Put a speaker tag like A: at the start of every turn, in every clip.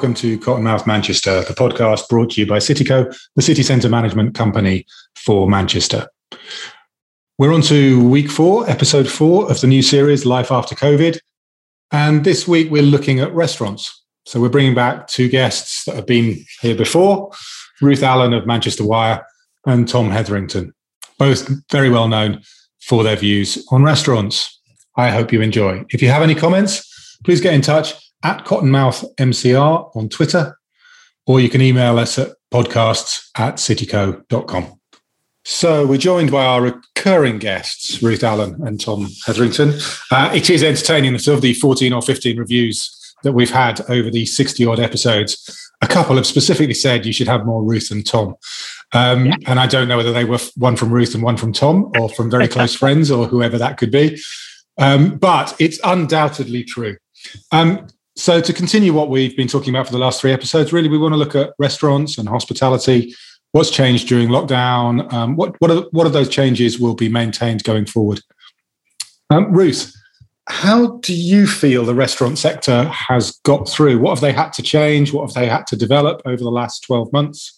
A: welcome to Cottonmouth Manchester, the podcast brought to you by Cityco, the city centre management company for Manchester. We're on to week four, episode four of the new series, Life After COVID. And this week we're looking at restaurants. So we're bringing back two guests that have been here before Ruth Allen of Manchester Wire and Tom Hetherington, both very well known for their views on restaurants. I hope you enjoy. If you have any comments, please get in touch at Cottonmouth MCR on Twitter, or you can email us at podcasts at cityco.com. So we're joined by our recurring guests, Ruth Allen and Tom Hetherington. Uh, it is entertaining that of the 14 or 15 reviews that we've had over the 60 odd episodes, a couple have specifically said you should have more Ruth and Tom. Um, yeah. And I don't know whether they were one from Ruth and one from Tom or from very close friends or whoever that could be. Um, but it's undoubtedly true. Um, so to continue what we've been talking about for the last three episodes, really, we want to look at restaurants and hospitality. What's changed during lockdown? Um, what what are what those changes will be maintained going forward? Um, Ruth, how do you feel the restaurant sector has got through? What have they had to change? What have they had to develop over the last twelve months?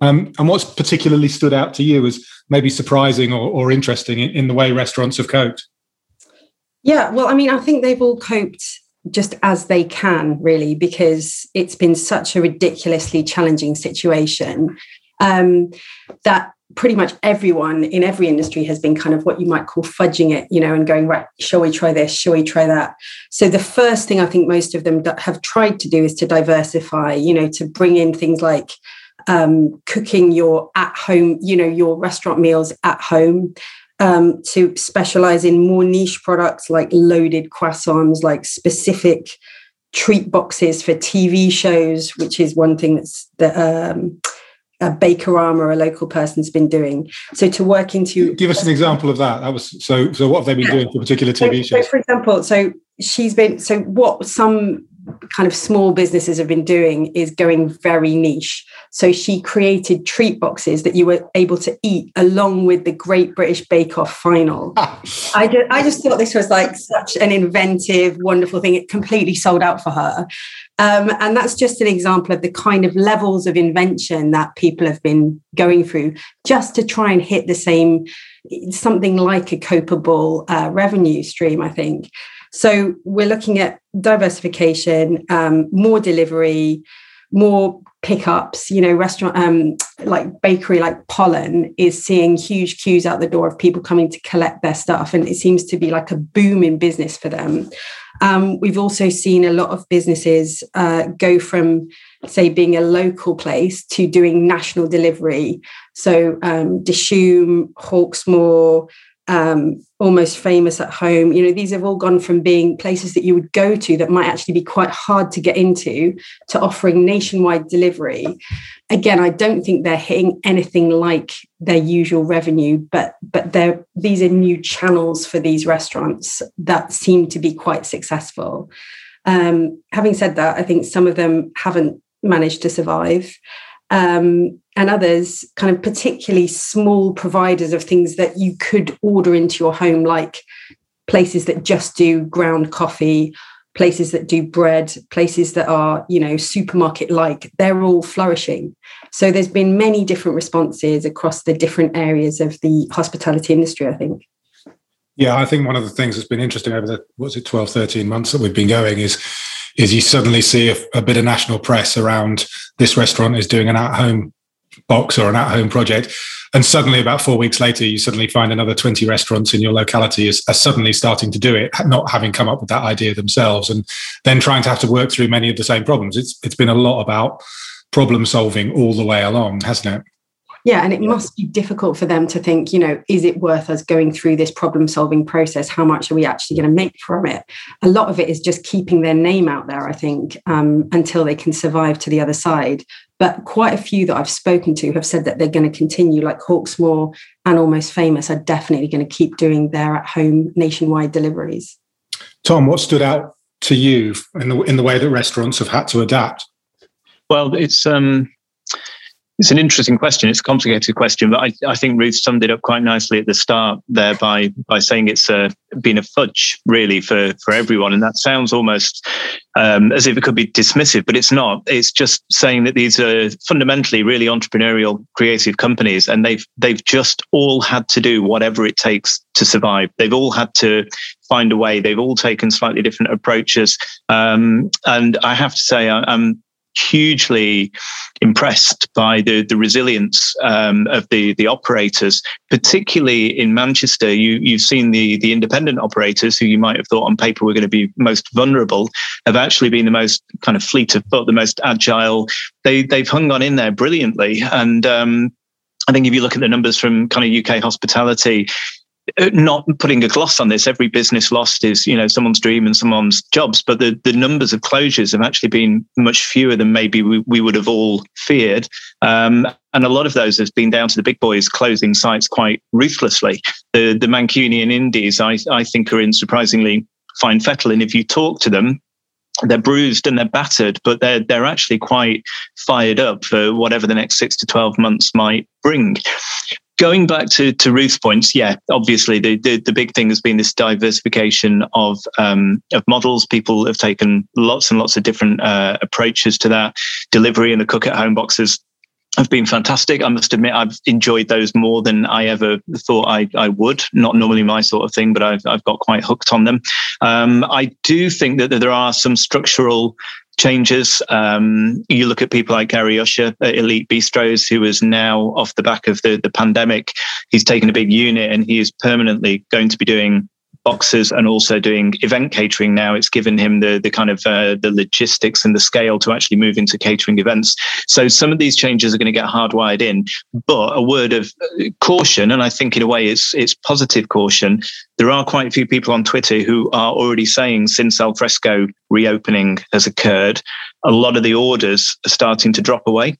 A: Um, and what's particularly stood out to you as maybe surprising or, or interesting in, in the way restaurants have coped?
B: Yeah, well, I mean, I think they've all coped just as they can, really, because it's been such a ridiculously challenging situation um, that pretty much everyone in every industry has been kind of what you might call fudging it, you know, and going, right, shall we try this? Shall we try that? So the first thing I think most of them have tried to do is to diversify, you know, to bring in things like um, cooking your at home, you know, your restaurant meals at home, um, to specialize in more niche products like loaded croissants, like specific treat boxes for TV shows, which is one thing that's the um, a Bakerama, a local person's been doing. So to work into
A: give us an example of that. That was so. So what have they been doing for particular TV
B: so,
A: shows?
B: So for example, so she's been so what some kind of small businesses have been doing is going very niche. So she created treat boxes that you were able to eat along with the Great British Bake Off final. I just I just thought this was like such an inventive, wonderful thing. It completely sold out for her. Um, and that's just an example of the kind of levels of invention that people have been going through just to try and hit the same something like a copable uh, revenue stream, I think. So we're looking at diversification, um, more delivery, more pickups. You know, restaurant um, like bakery like Pollen is seeing huge queues out the door of people coming to collect their stuff, and it seems to be like a boom in business for them. Um, we've also seen a lot of businesses uh, go from, say, being a local place to doing national delivery. So, um, Dishoom, Hawksmoor, um, almost famous at home. You know, these have all gone from being places that you would go to that might actually be quite hard to get into to offering nationwide delivery. Again, I don't think they're hitting anything like their usual revenue, but but they're these are new channels for these restaurants that seem to be quite successful. Um, having said that, I think some of them haven't managed to survive um, and others kind of particularly small providers of things that you could order into your home, like places that just do ground coffee, places that do bread, places that are, you know, supermarket like, they're all flourishing. So there's been many different responses across the different areas of the hospitality industry, I think.
A: Yeah, I think one of the things that's been interesting over the what's it 12, 13 months that we've been going is is you suddenly see a, a bit of national press around this restaurant is doing an at-home box or an at-home project and suddenly about four weeks later you suddenly find another 20 restaurants in your locality is, are suddenly starting to do it not having come up with that idea themselves and then trying to have to work through many of the same problems it's it's been a lot about problem solving all the way along hasn't it
B: yeah, and it must be difficult for them to think, you know, is it worth us going through this problem solving process? How much are we actually going to make from it? A lot of it is just keeping their name out there, I think, um, until they can survive to the other side. But quite a few that I've spoken to have said that they're going to continue, like Hawksmoor and Almost Famous are definitely going to keep doing their at home nationwide deliveries.
A: Tom, what stood out to you in the in the way that restaurants have had to adapt?
C: Well, it's um, It's an interesting question. It's a complicated question, but I, I think Ruth summed it up quite nicely at the start there by by saying it's uh, been a fudge really for for everyone, and that sounds almost um, as if it could be dismissive, but it's not. It's just saying that these are fundamentally really entrepreneurial, creative companies, and they've they've just all had to do whatever it takes to survive. They've all had to find a way. They've all taken slightly different approaches, um, and I have to say, I, I'm hugely impressed by the the resilience um, of the the operators, particularly in Manchester. You you've seen the the independent operators who you might have thought on paper were going to be most vulnerable have actually been the most kind of fleet of foot, the most agile. They they've hung on in there brilliantly, and um, I think if you look at the numbers from kind of UK hospitality, not putting a gloss on this, every business lost is, you know, someone's dream and someone's jobs, but the, the numbers of closures have actually been much fewer than maybe we, we would have all feared. Um, and a lot of those has been down to the big boys closing sites quite ruthlessly. The, the Mancunian Indies, I, I think, are in surprisingly fine fettle. And if you talk to them, they're bruised and they're battered, but they're they're actually quite fired up for whatever the next six to twelve months might bring going back to, to Ruth's points, yeah, obviously the, the, the big thing has been this diversification of um, of models. People have taken lots and lots of different uh, approaches to that. Delivery and the cook at home boxes have been fantastic. I must admit, I've enjoyed those more than I ever thought I, I would. Not normally my sort of thing, but I've, I've got quite hooked on them. Um, I do think that there are some structural changes. Um, you look at people like Gary Usher at Elite Bistros, who is now off the back of the, the pandemic. He's taken a big unit and he is permanently going to be doing boxes and also doing event catering now. It's given him the the kind of uh, the logistics and the scale to actually move into catering events. So some of these changes are going to get hardwired in but a word of uh, caution and i think in a way it's it's positive caution. There are quite a few people on twitter who are already saying since alfresco reopening has occurred a lot of the orders are starting to drop away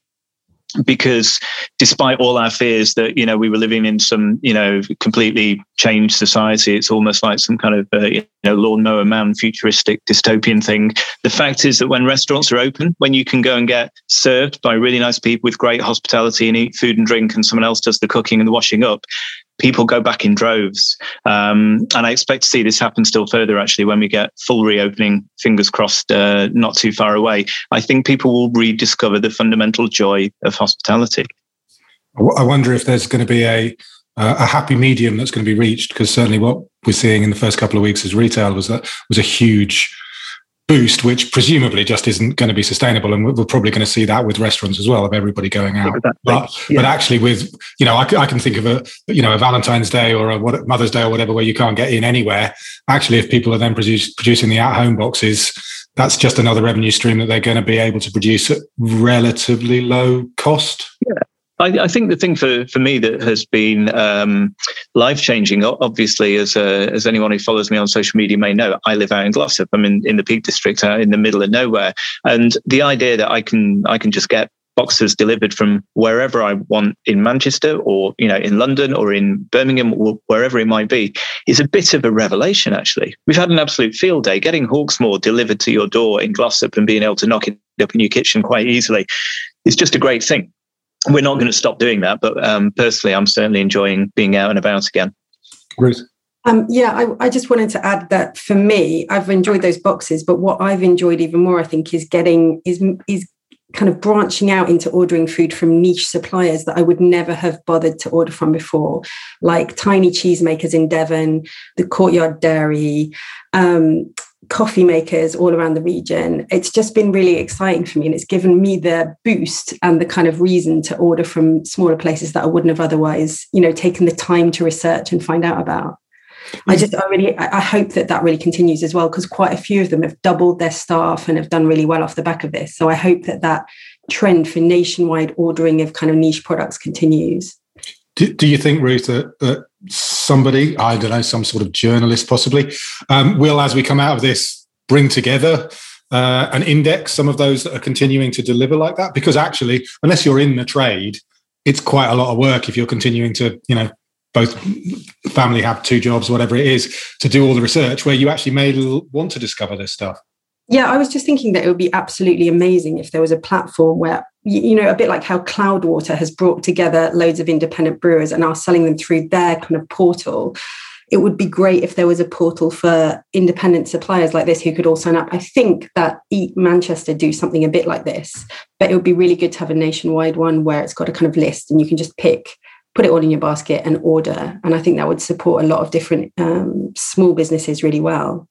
C: because despite all our fears that you know we were living in some you know completely changed society it's almost like some kind of uh, you know lawnmower man futuristic dystopian thing. The fact is that when restaurants are open when you can go and get served by really nice people with great hospitality and eat food and drink and someone else does the cooking and the washing up people go back in droves. Um, and I expect to see this happen still further, actually, when we get full reopening, fingers crossed, uh, not too far away. I think people will rediscover the fundamental joy of hospitality.
A: I wonder if there's going to be a a happy medium that's going to be reached because certainly what we're seeing in the first couple of weeks as retail was that was a huge boost, which presumably just isn't going to be sustainable. And we're probably going to see that with restaurants as well, of everybody going out. Exactly. But, yeah. but actually, with you know, I, I, can think of a you know a Valentine's Day or a what, Mother's Day or whatever where you can't get in anywhere. Actually, if people are then produce, producing the at-home boxes, that's just another revenue stream that they're going to be able to produce at relatively low cost.
C: I, I, think the thing for, for me that has been um, life changing, obviously, as uh, as anyone who follows me on social media may know, I live out in Glossop. I'm in, in the Peak District, out in the middle of nowhere, and the idea that I can I can just get boxes delivered from wherever I want in Manchester or you know in London or in Birmingham or wherever it might be is a bit of a revelation actually. We've had an absolute field day getting Hawksmoor delivered to your door in Glossop and being able to knock it up in your kitchen quite easily. It's just a great thing we're not going to stop doing that. But um, personally, I'm certainly enjoying being out and about again.
A: Ruth.
B: Um, yeah, I, I, just wanted to add that for me, I've enjoyed those boxes, but what I've enjoyed even more, I think, is getting is is kind of branching out into ordering food from niche suppliers that I would never have bothered to order from before, like tiny cheesemakers in Devon, the Courtyard Dairy, um, coffee makers all around the region. It's just been really exciting for me and it's given me the boost and the kind of reason to order from smaller places that I wouldn't have otherwise, you know, taken the time to research and find out about. I mm. just, I really, I hope that that really continues as well, because quite a few of them have doubled their staff and have done really well off the back of this. So I hope that that trend for nationwide ordering of kind of niche products continues.
A: Do, do you think, Ruth, that, that somebody, I don't know, some sort of journalist possibly, um, will, as we come out of this, bring together uh, and index some of those that are continuing to deliver like that? Because actually, unless you're in the trade, it's quite a lot of work if you're continuing to, you know, both family have two jobs, whatever it is, to do all the research where you actually may want to discover this stuff.
B: Yeah, I was just thinking that it would be absolutely amazing if there was a platform where, you know, a bit like how Cloudwater has brought together loads of independent brewers and are selling them through their kind of portal. It would be great if there was a portal for independent suppliers like this who could all sign up. I think that Eat Manchester do something a bit like this, but it would be really good to have a nationwide one where it's got a kind of list and you can just pick put it all in your basket and order. And I think that would support a lot of different um, small businesses really well.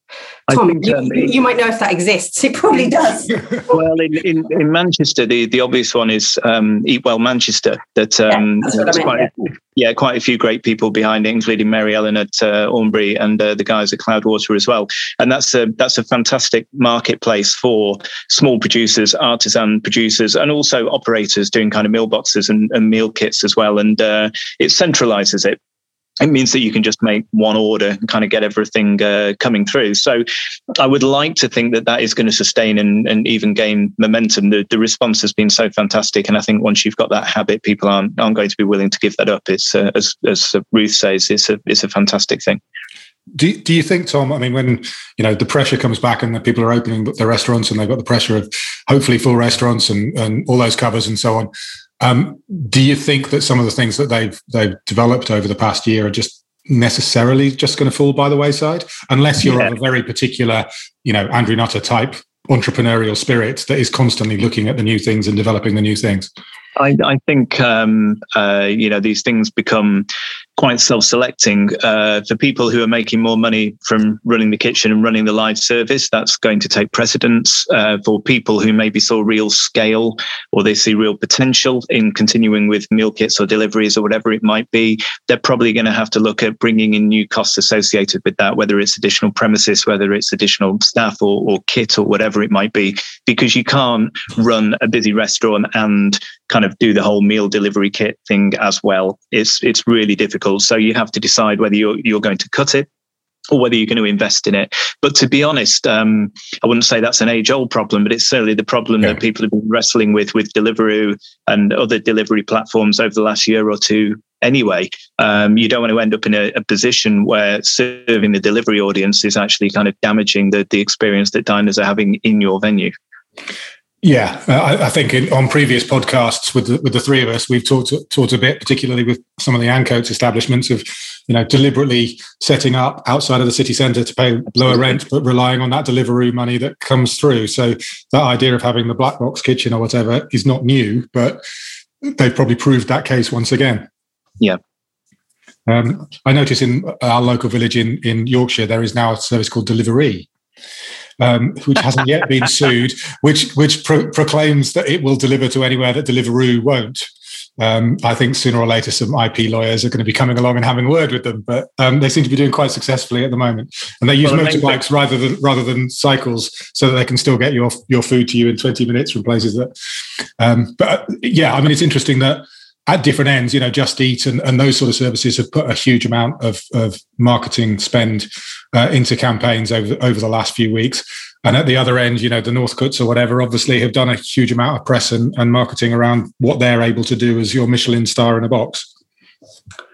B: Tom, think, you, um, you, might know if that exists. It probably does.
C: well, in, in, in, Manchester, the, the obvious one is um, Eat Well Manchester. That um, yeah, meant, quite, yeah. yeah. quite a few great people behind it, including Mary Ellen at uh, and uh, the guys at Cloudwater as well. And that's a that's a fantastic marketplace for small producers, artisan producers, and also operators doing kind of meal boxes and, and meal kits as well. And uh, it centralizes it it means that you can just make one order and kind of get everything uh, coming through. So I would like to think that that is going to sustain and, and even gain momentum. The, the response has been so fantastic. And I think once you've got that habit, people aren't, aren't going to be willing to give that up. It's, uh, as, as Ruth says, it's a, it's a fantastic thing.
A: Do, do you think, Tom? I mean, when you know the pressure comes back and the people are opening their restaurants and they've got the pressure of hopefully full restaurants and, and all those covers and so on, um, do you think that some of the things that they've they've developed over the past year are just necessarily just going to fall by the wayside, unless you're yeah. of a very particular, you know, Andrew Nutter type entrepreneurial spirit that is constantly looking at the new things and developing the new things?
C: I, I think um, uh, you know these things become quite self-selecting uh, for people who are making more money from running the kitchen and running the live service. That's going to take precedence uh, for people who maybe saw real scale or they see real potential in continuing with meal kits or deliveries or whatever it might be. They're probably going to have to look at bringing in new costs associated with that, whether it's additional premises, whether it's additional staff or, or kit or whatever it might be, because you can't run a busy restaurant and kind of do the whole meal delivery kit thing as well. It's it's really difficult. So you have to decide whether you're you're going to cut it or whether you're going to invest in it. But to be honest, um, I wouldn't say that's an age-old problem, but it's certainly the problem yeah. that people have been wrestling with with Deliveroo and other delivery platforms over the last year or two. Anyway, um, you don't want to end up in a, a, position where serving the delivery audience is actually kind of damaging the the experience that diners are having in your venue.
A: Yeah, uh, I, I, think in, on previous podcasts with the, with the three of us, we've talked talked a bit, particularly with some of the Ancoats establishments, of you know deliberately setting up outside of the city centre to pay lower rent, but relying on that delivery money that comes through. So that idea of having the black box kitchen or whatever is not new, but they've probably proved that case once again.
C: Yeah.
A: Um, I notice in our local village in in Yorkshire there is now a service called Delivery um, which hasn't yet been sued, which which pro- proclaims that it will deliver to anywhere that Deliveroo won't. Um, I think sooner or later some IP lawyers are going to be coming along and having a word with them, but um, they seem to be doing quite successfully at the moment. And they use well, motorbikes rather than rather than cycles, so that they can still get your your food to you in twenty minutes from places that. Um, but yeah, I mean, it's interesting that at different ends, you know, Just Eat and, and those sort of services have put a huge amount of, of marketing spend uh, into campaigns over over the last few weeks. And at the other end, you know, the Northcotes or whatever obviously have done a huge amount of press and, and marketing around what they're able to do as your Michelin star in a box.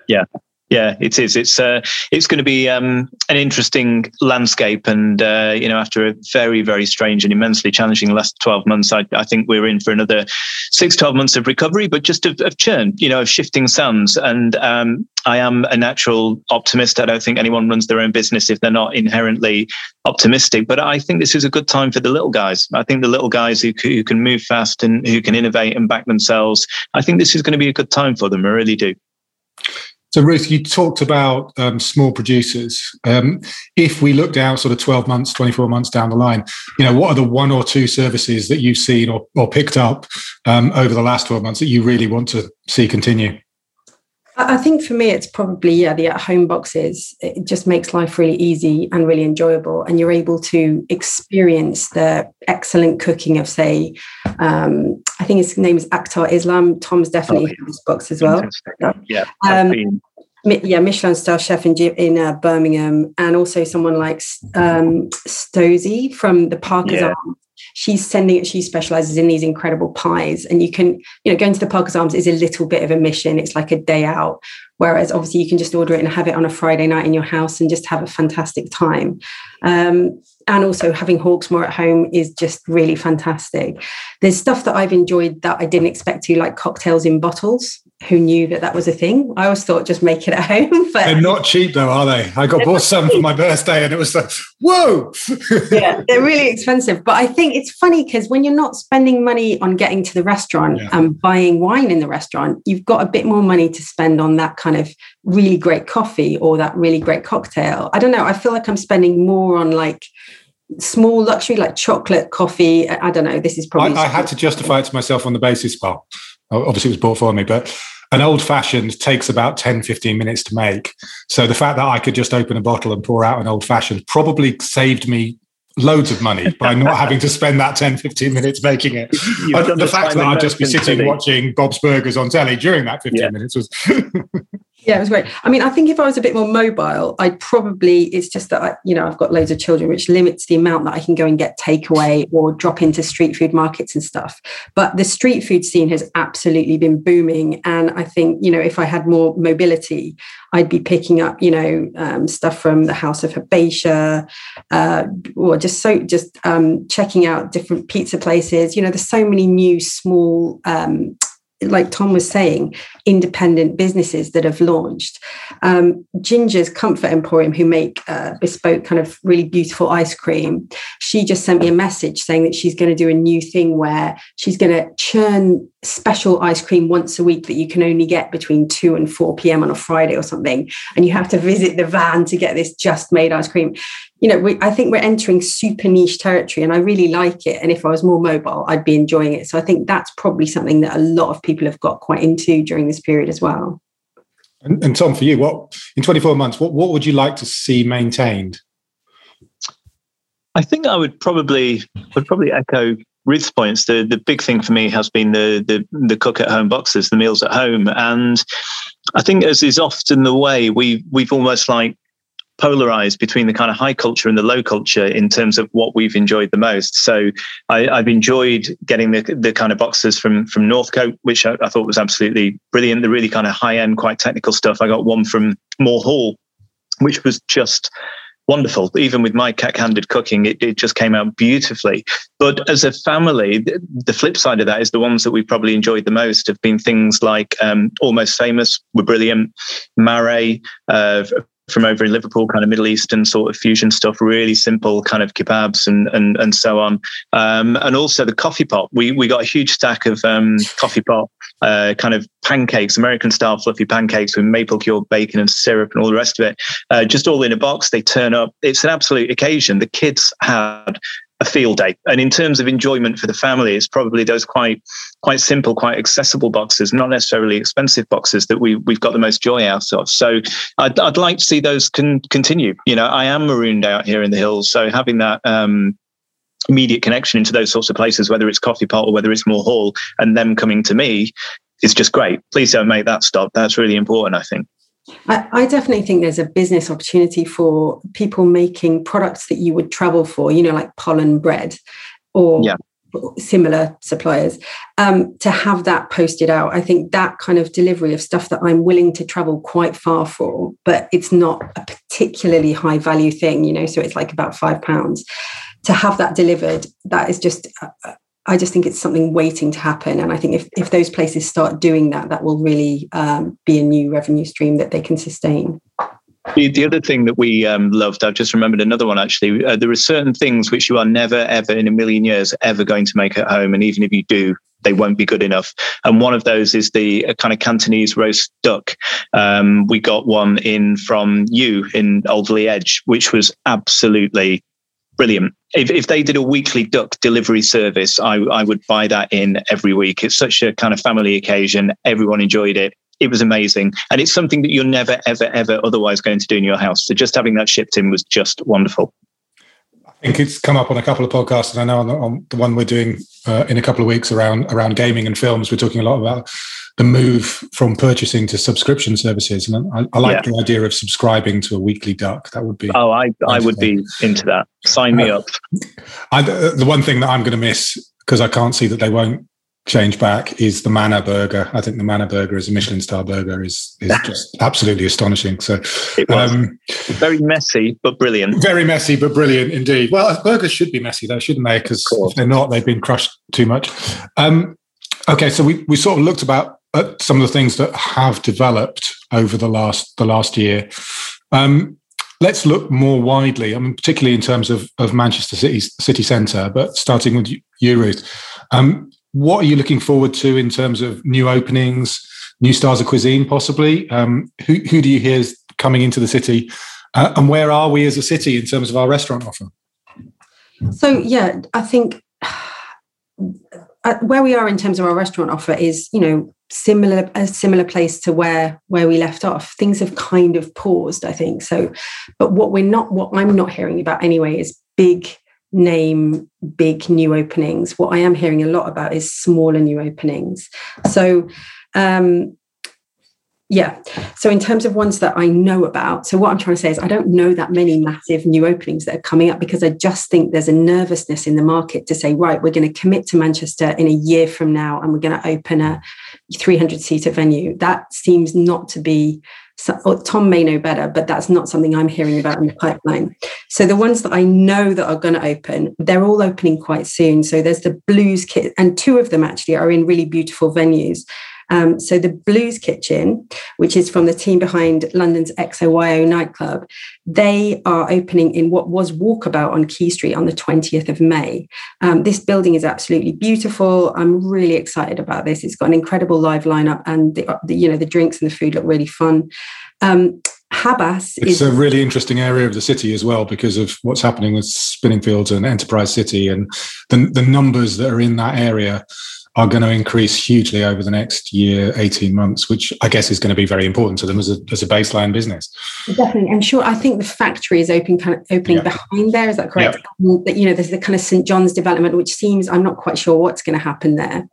C: Yeah, yeah, it is. It's uh, it's going to be um, an interesting landscape, and uh, you know, after a very very strange and immensely challenging last twelve months, I, I think we're in for another six, 12 months of recovery, but just of, of churn, you know, of shifting sands. And um, I am a natural optimist. I don't think anyone runs their own business if they're not inherently optimistic. But I think this is a good time for the little guys. I think the little guys who, who can move fast and who can innovate and back themselves. I think this is going to be a good time for them. I really do.
A: So, Ruth, you talked about um, small producers. Um, if we looked out sort of 12 months, 24 months down the line, you know, what are the one or two services that you've seen or, or picked up um, over the last 12 months that you really want to see continue?
B: I think for me, it's probably, yeah, the at home boxes. It just makes life really easy and really enjoyable. And you're able to experience the excellent cooking of, say, um, I think his name is Aktar Islam. Tom's definitely oh, this box as well.
C: Yeah. Um,
B: yeah, Michelin star chef in, in uh, Birmingham, and also someone like um, Stosie from the Parker's yeah. Arms she's sending it she specializes in these incredible pies and you can you know going to the parker's arms is a little bit of a mission it's like a day out Whereas obviously you can just order it and have it on a Friday night in your house and just have a fantastic time. Um, and also having Hawksmoor at home is just really fantastic. There's stuff that I've enjoyed that I didn't expect to, like cocktails in bottles. Who knew that that was a thing? I always thought just make it at home.
A: But they're not cheap though, are they? I got bought some for my birthday, and it was like, whoa!
B: yeah, they're really expensive. But I think it's funny because when you're not spending money on getting to the restaurant yeah. and buying wine in the restaurant, you've got a bit more money to spend on that kind of really great coffee or that really great cocktail. I don't know. I feel like I'm spending more on like small luxury like chocolate coffee i don't know this is probably
A: i, I had to justify it to myself on the basis well obviously it was bought for me but an old fashioned takes about 10 15 minutes to make. So the fact that i could just open a bottle and pour out an old fashioned probably saved me loads of money by not having to spend that 10 15 minutes making it. The fact that i'd just be sitting watching bob's burgers on telly during that 15 yeah. minutes was
B: Yeah, it was great. I mean, I think if I was a bit more mobile, I'd probably, it's just that, I, you know, I've got loads of children, which limits the amount that I can go and get takeaway or drop into street food markets and stuff. But the street food scene has absolutely been booming. And I think, you know, if I had more mobility, I'd be picking up, you know, um, stuff from the House of Herbatia, uh, or just so, just um, checking out different pizza places. You know, there's so many new small um, like Tom was saying, independent businesses that have launched. Um, Ginger's Comfort Emporium, who make uh, bespoke kind of really beautiful ice cream, she just sent me a message saying that she's going to do a new thing where she's going to churn special ice cream once a week that you can only get between 2 and 4 p.m. on a Friday or something. And you have to visit the van to get this just made ice cream you know, we, I think we're entering super niche territory and I really like it. And if I was more mobile, I'd be enjoying it. So I think that's probably something that a lot of people have got quite into during this period as well.
A: And, and Tom, for you, what in 24 months, what, what would you like to see maintained?
C: I think I would probably would probably echo Ruth's points. The the big thing for me has been the the the cook at home boxes, the meals at home, and I think as is often the way, we we've almost like polarized between the kind of high culture and the low culture in terms of what we've enjoyed the most. So I, have enjoyed getting the, the kind of boxes from from Northcote, which I, I, thought was absolutely brilliant. The really kind of high end, quite technical stuff. I got one from Moor Hall, which was just wonderful. Even with my cack-handed cooking, it, it just came out beautifully. But as a family, the, the, flip side of that is the ones that we've probably enjoyed the most have been things like um, Almost Famous were brilliant, Maray, uh, from over in Liverpool, kind of Middle Eastern sort of fusion stuff, really simple kind of kebabs and and and so on. Um, and also the coffee pot. We we got a huge stack of um, coffee pot uh, kind of pancakes, American style fluffy pancakes with maple cured bacon and syrup and all the rest of it. Uh, just all in a box. They turn up. It's an absolute occasion. The kids had a field day. And in terms of enjoyment for the family, it's probably those quite quite simple, quite accessible boxes, not necessarily expensive boxes that we we've got the most joy out of. So I'd, I'd like to see those con- continue. You know, I am marooned out here in the hills, so having that. Um, immediate connection into those sorts of places whether it's coffee pot or whether it's Moor Hall and them coming to me is just great please don't make that stop that's really important i think
B: I, I, definitely think there's a business opportunity for people making products that you would travel for, you know, like pollen bread or yeah. similar suppliers, um, to have that posted out. I think that kind of delivery of stuff that I'm willing to travel quite far for, but it's not a particularly high value thing, you know, so it's like about five pounds. To have that delivered, that is just I just think it's something waiting to happen. And I think if, if those places start doing that, that will really um, be a new revenue stream that they can sustain.
C: The, the other thing that we um, loved, I've just remembered another one actually. Uh, there are certain things which Yu are never, ever in a million years ever going to make at home. And even if you do, they won't be good enough. And one of those is the uh, kind of Cantonese roast duck. Um, we got one in from you in Alderley Edge, which was absolutely brilliant. If, if they did a weekly duck delivery service, I, I would buy that in every week. It's such a kind of family occasion. Everyone enjoyed it. It was amazing. And it's something that you're never, ever, ever otherwise going to do in your house. So just having that shipped in was just wonderful.
A: I think it's come up on a couple of podcasts, and I know on the, on the one we're doing uh, in a couple of weeks around around gaming and films, we're talking a lot about the move from purchasing to subscription services. And I, I like yeah. the idea of subscribing to a weekly duck. That would be.
C: Oh, I, I would be into that. Sign me uh, up.
A: I, the one thing that I'm going to miss because I can't see that they won't change back is the Mana Burger. I think the Mana Burger as a Michelin star burger is is just absolutely astonishing. So
C: it was um, very messy but brilliant.
A: Very messy but brilliant indeed. Well, burgers should be messy though, shouldn't they? Because if they're not, they've been crushed too much. Um, okay, so we we sort of looked about at some of the things that have developed over the last the last year. Um, let's look more widely. I mean, particularly in terms of of Manchester City's city centre, but starting with you, Ruth. Um, what are you looking forward to in terms of new openings, new stars of cuisine, possibly? Um, who, who do you hear is coming into the city? Uh, and where are we as a city in terms of our restaurant offer?
B: So, yeah, I think uh, where we are in terms of our restaurant offer is, you know, similar a similar place to where where we left off things have kind of paused i think so but what we're not what i'm not hearing about anyway is big name big new openings. What I am hearing a lot about is smaller new openings. So, um, yeah. So, in terms of ones that I know about, so what I'm trying to say is I don't know that many massive new openings that are coming up because I just think there's a nervousness in the market to say, right, we're going to commit to Manchester in a year from now and we're going to open a 300 seater venue. That seems not to be so, oh, Tom may know better, but that's not something I'm hearing about in the pipeline. So the ones that I know that are going to open, they're all opening quite soon. So there's the Blues Kit, and two of them actually are in really beautiful venues. Um, so the Blues Kitchen, which is from the team behind London's XOYO nightclub, they are opening in what was Walkabout on Quay Street on the 20th of May. Um, this building is absolutely beautiful. I'm really excited about this. It's got an incredible live lineup, and the, the you know the drinks and the food look really fun. Um, Habas
A: it's is, a really interesting area of the city as well because of what's happening with Spinningfields and Enterprise City and the, the numbers that are in that area are going to increase hugely over the next year, 18 months, which I guess is going to be very important to them as a, as a baseline business.
B: Definitely. I'm sure, I think the factory is open, kind of opening behind there. Is that correct? That, you know, there's the kind of St. John's development, which seems, I'm not quite sure what's going to happen there.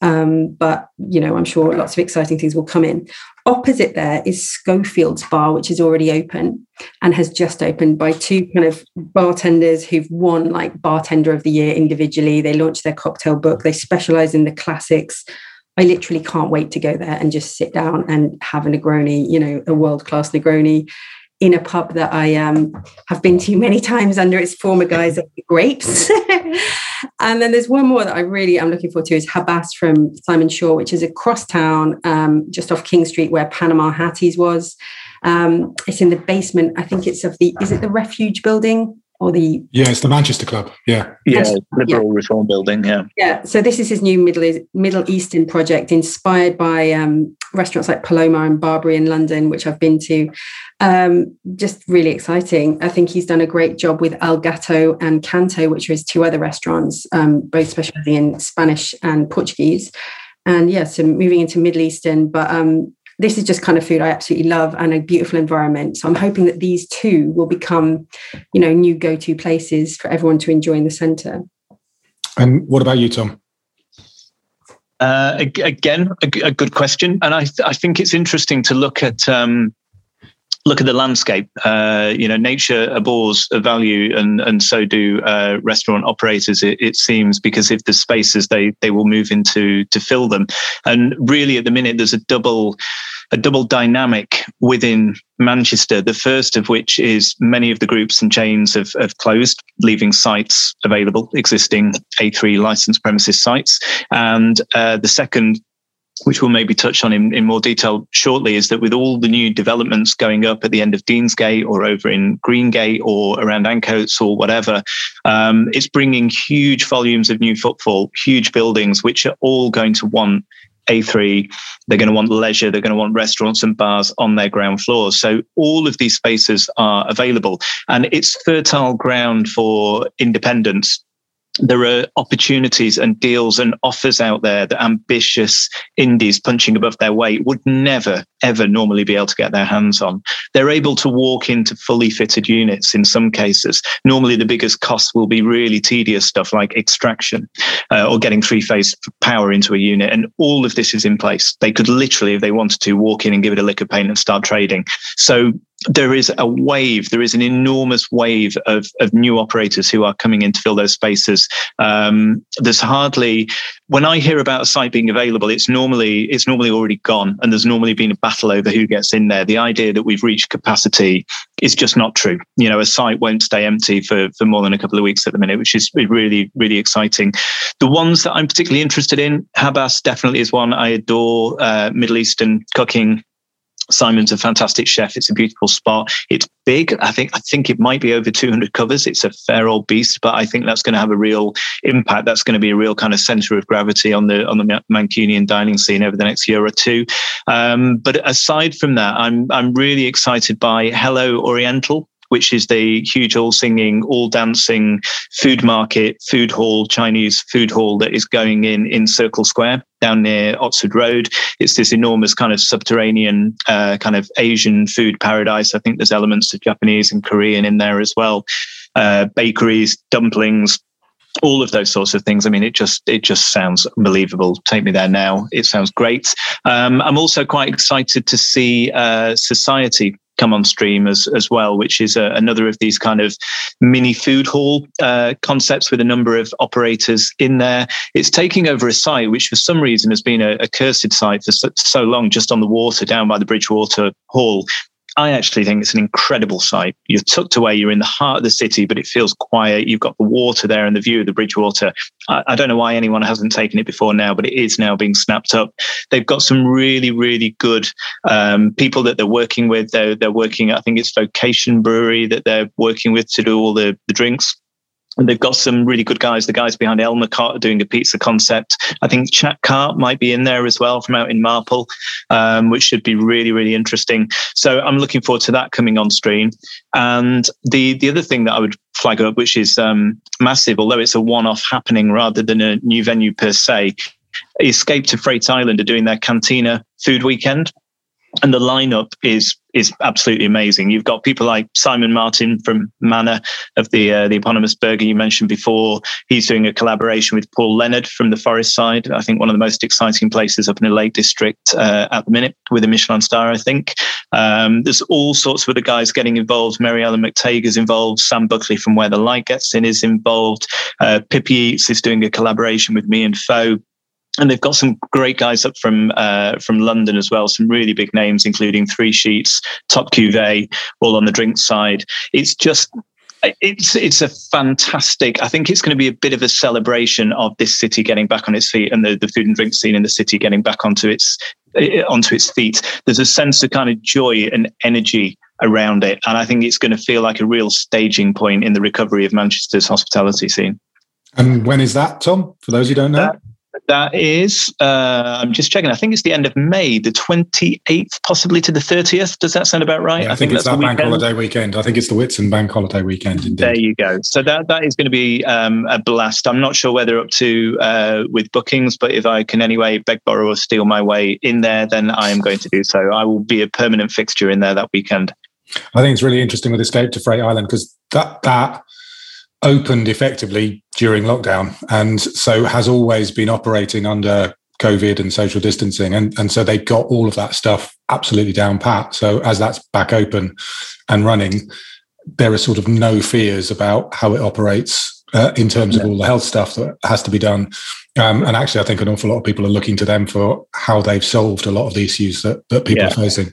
B: Um, but, you know, I'm sure lots of exciting things will come in. Opposite there is Schofield's Bar, which is already open and has just opened by two kind of bartenders who've won like Bartender of the Year individually. They launched their cocktail book. They specialize in the classics. I literally can't wait to go there and just sit down and have a Negroni, you know, a world class Negroni in a pub that I um, have been to many times under its former guise of grapes. and then there's one more that I really am looking forward to is Habas from Simon Shaw, which is across town, um, just off King Street where Panama Hatties was. Um, it's in the basement. I think it's of the, is it the Refuge building? or the
A: yeah it's the manchester club yeah
C: yeah liberal yeah. reform building yeah
B: yeah so this is his new middle middle eastern project inspired by um, restaurants like palomar and barbary in london which i've been to um, just really exciting i think he's done a great job with el gato and canto which are his two other restaurants um, both specializing in spanish and portuguese and yeah so moving into middle eastern but um, this is just kind of food I absolutely love and a beautiful environment. So I'm hoping that these two will become, you know, new go-to places for everyone to enjoy in the centre.
A: And what about you, Tom?
C: Uh, again, a, a, good question, and I, th- I think it's interesting to look at um, look at the landscape. Uh, you know, nature abhors a value, and and so do uh, restaurant operators. It, it, seems because if the spaces, they they will move into to fill them. And really, at the minute, there's a double a double dynamic within Manchester. The first of which is many of the groups and chains have, have closed, leaving sites available, existing A3 licensed premises sites. And uh, the second which we'll maybe touch on in, in more detail shortly, is that with all the new developments going up at the end of Deansgate or over in Greengate or around Ancoats or whatever, um, it's bringing huge volumes of new footfall, huge buildings, which are all going to want a3, they're going to want leisure, they're going to want restaurants and bars on their ground floors. So all of these spaces are available and it's fertile ground for independence there are opportunities and deals and offers out there that ambitious indies punching above their weight would never, ever normally be able to get their hands on. They're able to walk into fully fitted units in some cases. Normally, the biggest cost will be really tedious stuff like extraction uh, or getting three phase power into a unit. And all of this is in place. They could literally, if they wanted to, walk in and give it a lick of paint and start trading. So there is a wave, there is an enormous wave of, of new operators who are coming in to fill those spaces. Um, there's hardly, when I hear about a site being available, it's normally it's normally already gone, and there's normally been a battle over who gets in there. The idea that we've reached capacity is just not true. You know, a site won't stay empty for for more than a couple of weeks at the minute, which is really really exciting. The ones that I'm particularly interested in, Habas definitely is one I adore. Uh, Middle Eastern cooking Simon's a fantastic chef. It's a beautiful spot. It's big. I think I think it might be over 200 covers. It's a fair old beast, but I think that's going to have a real impact. That's going to be a real kind of center of gravity on the on the Mancunian dining scene over the next year or two. Um, but aside from that, I'm I'm really excited by Hello Oriental which is the huge all singing, all dancing food market, food hall, Chinese food hall that is going in in Circle Square down near Oxford Road. It's this enormous kind of subterranean uh, kind of Asian food paradise. I think there's elements of Japanese and Korean in there as well. Uh, bakeries, dumplings, all of those sorts of things. I mean, it just it just sounds unbelievable. Take me there now. It sounds great. Um, I'm also quite excited to see uh, Society come on stream as as well, which is a, another of these kind of mini food hall uh, concepts with a number of operators in there. It's taking over a site which, for some reason, has been a, a cursed site for so, so long, just on the water down by the Bridgewater Hall. I actually think it's an incredible site. You're tucked away, you're in the heart of the city, but it feels quiet. You've got the water there and the view of the Bridgewater. I, I, don't know why anyone hasn't taken it before now, but it is now being snapped up. They've got some really, really good um, people that they're working with. They're, they're working, I think it's Vocation Brewery that they're working with to do all the, the drinks. And they've got some really good guys. The guys behind Elmer Cart are doing a pizza concept. I think Chaat Cart might be in there as well from out in Marple, um, which should be really, really interesting. So I'm looking forward to that coming on stream. And the the other thing that I would flag up, which is um, massive, although it's a one-off happening rather than a new venue per se, Escape to Freight Island are doing their Cantina food weekend and the lineup is is absolutely amazing. You've got people like Simon Martin from Mana of the uh, the eponymous burger you mentioned before. He's doing a collaboration with Paul Leonard from the Forest Side. I think one of the most exciting places up in the Lake District uh, at the minute with a Michelin star. I think um, there's all sorts of other guys getting involved. Mary Ellen McTague is involved. Sam Buckley from Where the Light Gets In is involved. Uh, Pippi Eats is doing a collaboration with Mi and Pho and they've got some great guys up from uh, from London as well. Some really big names, including Three Sheets, Top Cuvée, all on the drink side. It's just it's it's a fantastic. I think it's going to be a bit of a celebration of this city getting back on its feet and the, the food and drink scene in the city getting back onto its onto its feet. There's a sense of kind of joy and energy around it, and I think it's going to feel like a real staging point in the recovery of Manchester's hospitality scene.
A: And when is that, Tom? For those who don't know.
C: That, is, uh, I'm just checking. I think it's the end of May, the 28th, possibly to the 30th. Does that sound about right?
A: Yeah, I, I, think, think it's that bank holiday weekend. I think it's the Whitsun bank holiday weekend. Indeed.
C: There you go. So that that is going to be um, a blast. I'm not sure whether up to uh, with bookings, but if I can anyway beg, borrow, or steal my way in there, then I am going to do so. I will be a permanent fixture in there that weekend.
A: I think it's really interesting with Escape to Freight Island because that that opened effectively during lockdown and so has always been operating under COVID and social distancing. And, and so they got all of that stuff absolutely down pat. So as that's back open and running, there are sort of no fears about how it operates uh, in terms yeah. of all the health stuff that has to be done. Um, and actually, I think an awful lot of people are looking to them for how they've solved a lot of the issues that, that people yeah. are facing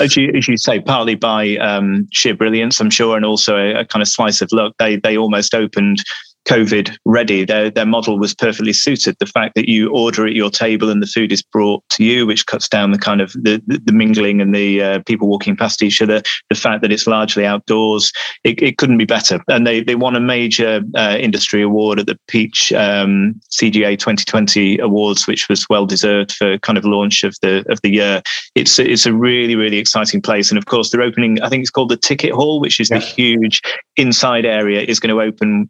C: as you as you say, partly by um, sheer brilliance, I'm sure, and also a, a, kind of slice of luck. They they almost opened COVID ready. Their their model was perfectly suited. The fact that you order at your table and the food is brought to you, which cuts down the kind of the, the, the mingling and the uh, people walking past each other. The fact that it's largely outdoors, it, it couldn't be better. And they they won a major uh, industry award at the Peach um, CGA 2020 Awards, which was well deserved for kind of launch of the of the year. It's it's a really really exciting place, and of course they're opening. I think it's called the Ticket Hall, which is yeah. the huge inside area, is going to open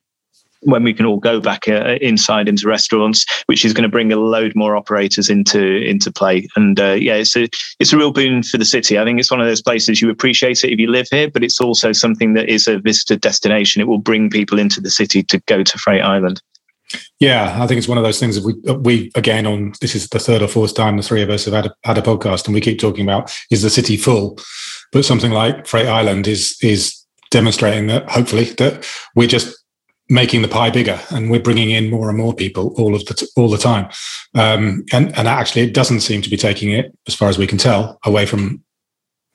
C: when we can all go back uh, inside into restaurants, which is going to bring a load more operators into into play. And uh, yeah, it's a it's a real boon for the city. I think it's one of those places you appreciate it if you live here, but it's also something that is a visitor destination. It will bring people into the city to go to Freight Island.
A: Yeah, I think it's one of those things that we we again on this is the third or fourth time the three of us have had a, had a podcast, and we keep talking about is the city full, but something like Freight Island is is demonstrating that hopefully that we're just making the pie bigger and we're bringing in more and more people all of the t- all the time um, and and actually it doesn't seem to be taking it as far as we can tell away from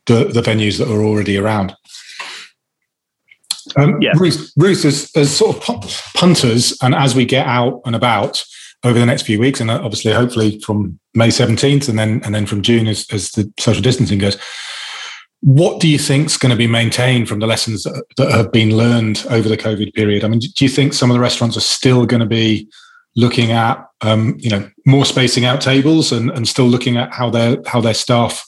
A: the, the venues that are already around um, yeah. Ruth, Ruth as, as sort of punters and as we get out and about over the next few weeks and obviously hopefully from May 17th and then and then from June as, as the social distancing goes what do you think is going to be maintained from the lessons that, have been learned over the COVID period? I mean, do you think some of the restaurants are still going to be looking at, um, you know, more spacing out tables and, and still looking at how their how their staff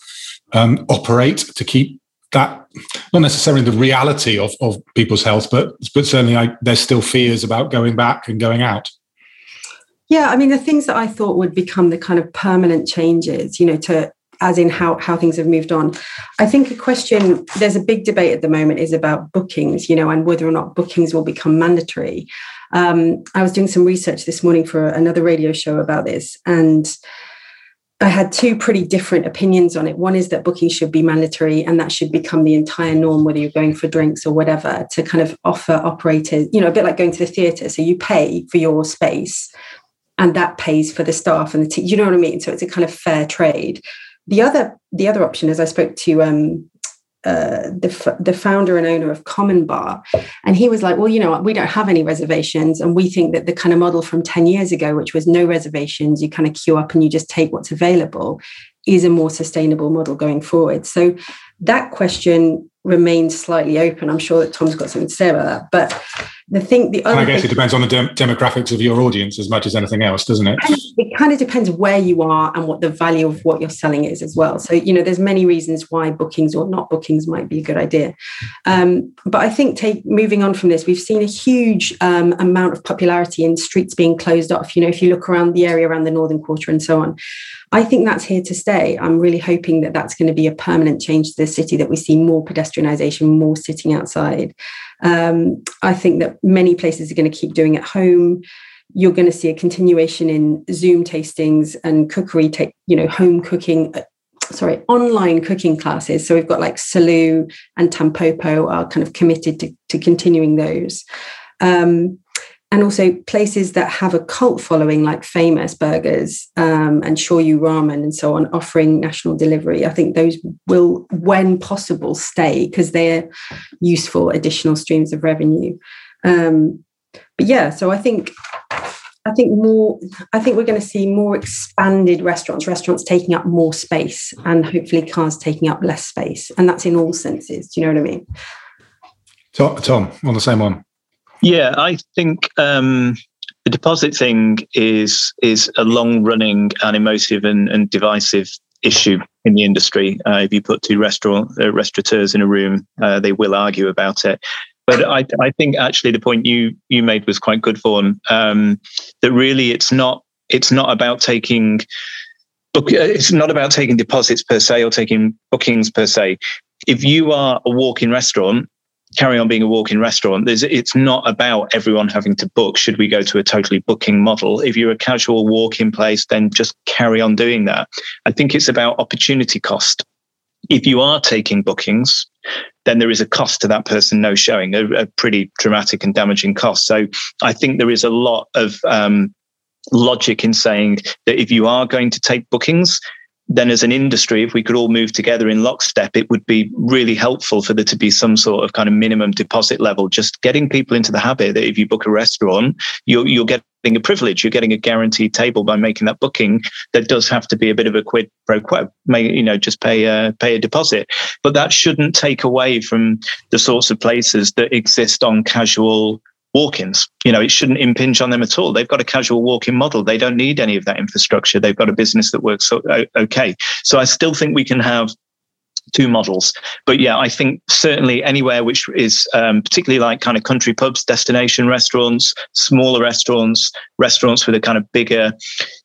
A: um, operate to keep that not necessarily the reality of, of people's health, but but certainly I, there's still fears about going back and going out.
B: Yeah, I mean, the things that I thought would become the kind of permanent changes, you know, to as in how, how things have moved on. I think a question, there's a big debate at the moment is about bookings, you know, and whether or not bookings will become mandatory. Um, I was doing some research this morning for another radio show about this, and I had two pretty different opinions on it. One is that booking should be mandatory and that should become the entire norm, whether you're going for drinks or whatever, to kind of offer operators, you know, a bit like going to the theatre. So you pay for your space and that pays for the staff and the team. You know what I mean? So it's a kind of fair trade. The other the other option is I spoke to um, uh, the the founder and owner of Common Bar, and he was like, "Well, you know, we don't have any reservations, and we think that the kind of model from ten years ago, which was no reservations, you kind of queue up and you just take what's available, is a more sustainable model going forward." So that question remains slightly open. I'm sure that Tom's got something to say about that, but the thing the other
A: i guess
B: thing,
A: it depends on the dem- demographics of your audience as much as anything else doesn't it?
B: It kind of depends where you are and what the value of what you're selling is as well. So you know there's many reasons why bookings or not bookings might be a good idea. Um, but i think take moving on from this we've seen a huge um, amount of popularity in streets being closed off. You know if you look around the area around the northern quarter and so on I think that's here to stay. I'm really hoping that that's going to be a permanent change to the city, that we see more pedestrianisation, more sitting outside. Um, I think that many places are going to keep doing at home. You're going to see a continuation in Zoom tastings and cookery, take you know, home cooking. Uh, sorry, online cooking classes. So we've got like Salou and Tampopo are kind of committed to, to continuing those. Um, and also places that have a cult following like famous burgers um, and shoyu ramen and so on offering national delivery. I think those will when possible stay because they're useful additional streams of revenue. Um, but yeah so i think i think more i think we're going to see more expanded restaurants restaurants taking up more space and hopefully cars taking up less space. And that's in all senses do you know what i mean?
A: Tom on the same one
C: yeah, I think um, the deposit thing is is a long running and emotive and, and divisive issue in the industry. Uh, if you put two restaurant uh, restaurateurs in a room, uh, they will argue about it. But I, I think actually the point you you made was quite good, Vaughan. Um, that really it's not it's not about taking book. It's not about taking deposits per se or taking bookings per se. If you are a walk-in restaurant carry on being a walk-in restaurant. There's, it's not about everyone having to book. Should we go to a totally booking model? If you're a casual walk-in place, then just carry on doing that. I think it's about opportunity cost. If you are taking bookings, then there is a cost to that person no showing, a, a pretty dramatic and damaging cost. So I think there is a lot of um, logic in saying that if you are going to take bookings, then as an industry, if we could all move together in lockstep, it would be really helpful for there to be some sort of kind of minimum deposit level, just getting people into the habit that if you book a restaurant, you're, you're getting a privilege, you're getting a guaranteed table by making that booking. There does have to be a bit of a quid pro quo, may, you know, just pay a, pay a deposit. But that shouldn't take away from the sorts of places that exist on casual walk-ins. You know, it shouldn't impinge on them at all. They've got a casual walk-in model. They don't need any of that infrastructure. They've got a business that works okay. So I still think we can have two models. But yeah, I think certainly anywhere which is um, particularly like kind of country pubs, destination restaurants, smaller restaurants, restaurants with a kind of bigger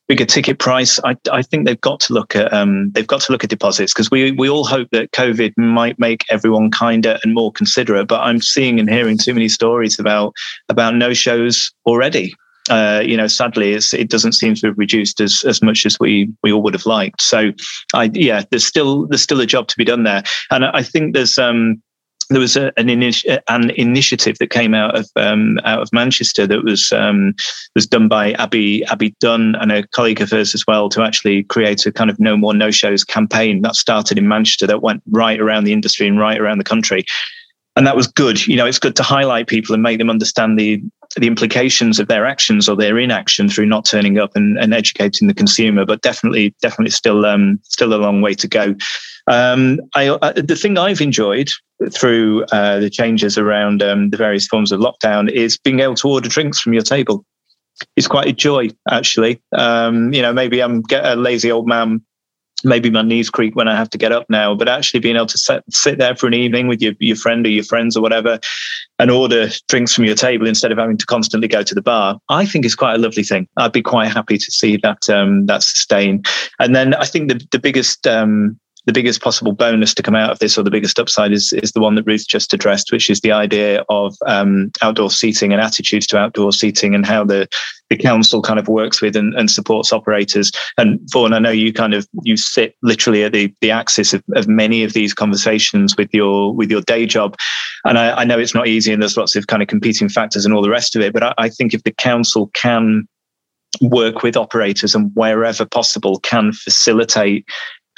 C: bigger ticket price. I, I think they've got to look at um, they've got to look at deposits because we we all hope that COVID might make everyone kinder and more considerate. But I'm seeing and hearing too many stories about about no shows already. uh, you know, sadly, it doesn't seem to have reduced as, as much as we we all would have liked. So, I yeah, there's still there's still a job to be done there, and I think there's um there was a, an, initi- an initiative that came out of um, out of Manchester that was um, was done by Abby Abby Dunn and a colleague of hers as well to actually create a kind of no more no shows campaign that started in Manchester that went right around the industry and right around the country. And that was good. You know, it's good to highlight people and make them understand the the implications of their actions or their inaction through not turning up and, and educating the consumer. But definitely, definitely still um, still a long way to go. Um, I, uh, the thing I've enjoyed through uh, the changes around um, the various forms of lockdown is being able to order drinks from your table. It's quite a joy, actually. Um, you know, maybe I'm a lazy old man. Maybe my knees creak when I have to get up now, but actually being able to sit, sit there for an evening with your, your friend or your friends or whatever and order drinks from your table instead of having to constantly go to the bar, I think is quite a lovely thing. I'd be quite happy to see that um, that sustain. And then I think the, the biggest um, the biggest possible bonus to come out of this, or the biggest upside, is is the one that Ruth just addressed, which is the idea of um, outdoor seating and attitudes to outdoor seating, and how the the council kind of works with and, and supports operators. And Vaughan, I know you kind of you sit literally at the the axis of, of many of these conversations with your with your day job, and I, I know it's not easy, and there's lots of kind of competing factors and all the rest of it. But I, I think if the council can work with operators and wherever possible can facilitate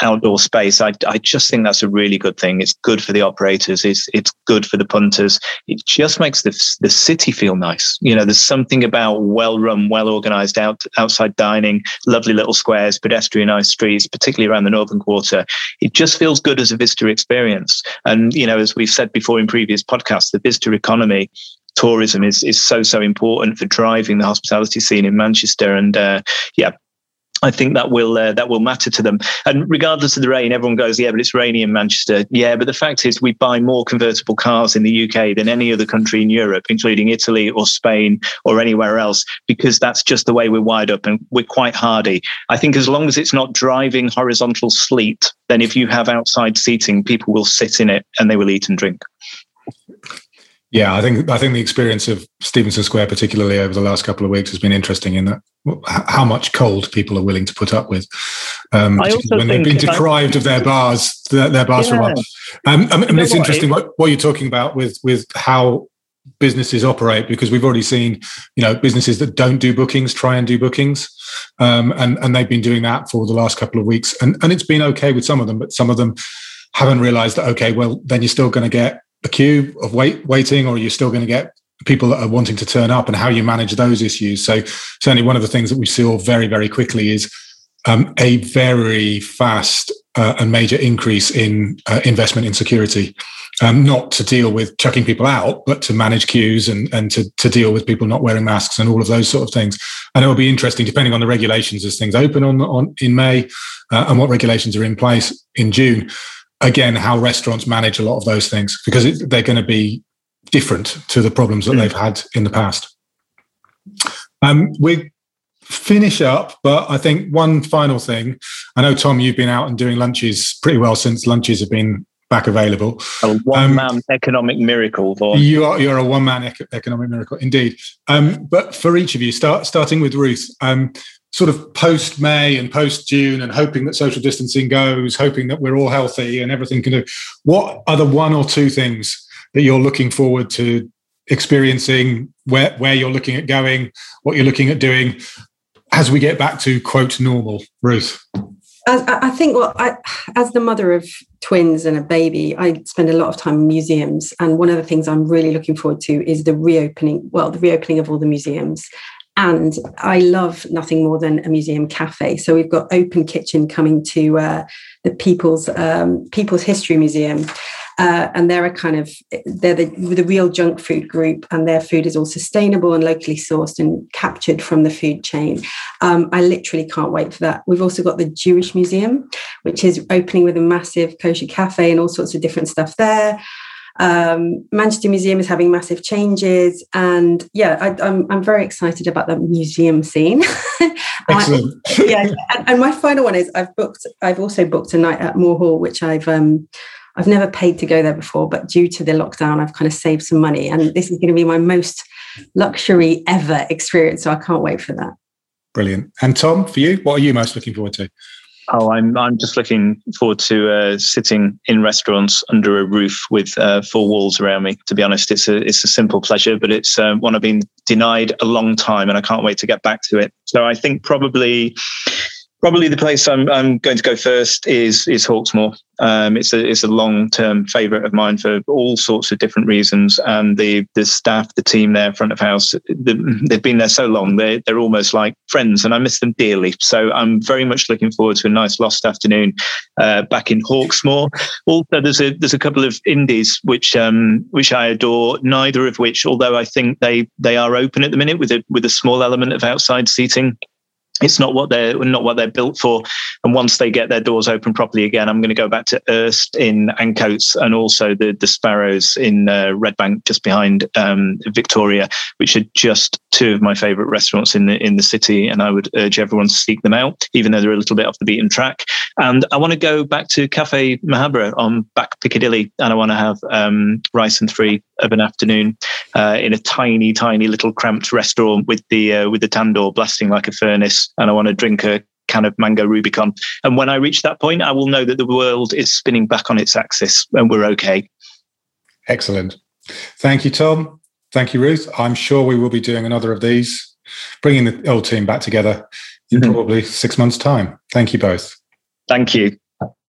C: outdoor space. I, I just think that's a really good thing. It's good for the operators. It's it's good for the punters. It just makes the the city feel nice. You know, there's something about well run, well organized out outside dining, lovely little squares, pedestrianised streets, particularly around the northern quarter. It just feels good as a visitor experience. And you know, as we've said before in previous podcasts, the visitor economy tourism is is so so important for driving the hospitality scene in Manchester. And uh, yeah, I think that will uh, that will matter to them. And regardless of the rain, everyone goes, yeah, but it's rainy in Manchester. Yeah, but the fact is, we buy more convertible cars in the UK than any other country in Europe, including Italy or Spain or anywhere else, because that's just the way we're wired up, and we're quite hardy. I think as long as it's not driving horizontal sleet, then if you have outside seating, people will sit in it and they will eat and drink.
A: Yeah, I think I think the experience of Stevenson Square, particularly over the last couple of weeks, has been interesting in that how much cold people are willing to put up with, um, when they've been deprived I, of their bars, their, their bars yeah. for a while. Um, I mean it's interesting what, what you're talking about with with how businesses operate because we've already seen you know businesses that don't do bookings try and do bookings um, and and they've been doing that for the last couple of weeks and and it's been okay with some of them but some of them haven't realized that okay well then you're still going to get a queue of wait waiting, or are you're still going to get people that are wanting to turn up, and how you manage those issues. So certainly one of the things that we saw very very quickly is um, a very fast uh, and major increase in uh, investment in security. Um, not to deal with chucking people out, but to manage queues and, and to, to deal with people not wearing masks and all of those sort of things. And it will be interesting, depending on the regulations as things open on, on in May uh, and what regulations are in place in June, again how restaurants manage a lot of those things because it, they're going to be different to the problems that mm. they've had in the past. Um, we finish up, but I think one final thing. I know Tom, you've been out and doing lunches pretty well since lunches have been back available.
C: A one-man um, economic miracle.
A: You are you're a one-man economic miracle indeed. Um, but for each of you, start starting with Ruth. Sort of post May and post June and hoping that social distancing goes, hoping that we're all healthy and everything can do. What are the one or two things that you're looking forward to experiencing, where, where you're looking at going, what you're looking at doing as we get back to quote normal? Ruth.
B: I, think, well, I, as the mother of twins and a baby, I spend a lot of time in museums. And one of the things I'm really looking forward to is the reopening, well, the reopening of all the museums and I love nothing more than a museum cafe. So we've got Open Kitchen coming to uh, the People's um, People's History Museum. Uh, and they're a kind of they're the, the real junk food group, and their food is all sustainable and locally sourced and captured from the food chain. Um, I literally can't wait for that. We've also got the Jewish Museum, which is opening with a massive kosher cafe and all sorts of different stuff there. Um, Manchester Museum is having massive changes, and yeah, I, am I'm, I'm very excited about the museum scene.
A: Excellent.
B: yeah, and, and, my final one is I've booked. I've also booked a night at Moor Hall, which I've um, I've never paid to go there before, but due to the lockdown, I've kind of saved some money. And this is going to be my most luxury ever experience. So I can't wait for that.
A: Brilliant. And Tom, for you, what are you most looking forward to?
C: Oh, I'm I'm just looking forward to uh, sitting in restaurants under a roof with uh, four walls around me. To be honest, it's a it's a simple pleasure, but it's uh, one I've been denied a long time, and I can't wait to get back to it. So I think probably Probably the place I'm, I'm going to go first is is Hawksmoor. Um, it's a it's a long term favourite of mine for all sorts of different reasons, and the the staff, the team there, front of house, the, they've been there so long. They they're almost like friends, and I miss them dearly. So I'm very much looking forward to a nice lost afternoon uh, back in Hawksmoor. Also, there's a there's a couple of indies which um, which I adore. Neither of which, although I think they they are open at the minute with a with a small element of outside seating it's not what they're not what they're built for. And once they get their doors open properly again, I'm going to go back to Erst in Ancoats and also the the Sparrows in uh, Redbank, just behind um, Victoria, which are just two of my favourite restaurants in the in the city. And I would urge everyone to seek them out, even though they're a little bit off the beaten track. And I want to go back to Cafe Mahabra on Back Piccadilly, and I want to have um, rice and three of an afternoon uh, in a tiny, tiny little cramped restaurant with the uh, with the tandoor blasting like a furnace, and I want to drink a can of mango Rubicon. And when I reach that point, I will know that the world is spinning back on its axis, and we're okay.
A: Excellent. Thank you, Tom. Thank you, Ruth. I'm sure we will be doing another of these, bringing the old team back together in mm-hmm. probably six months' time. Thank you both.
C: Thank you.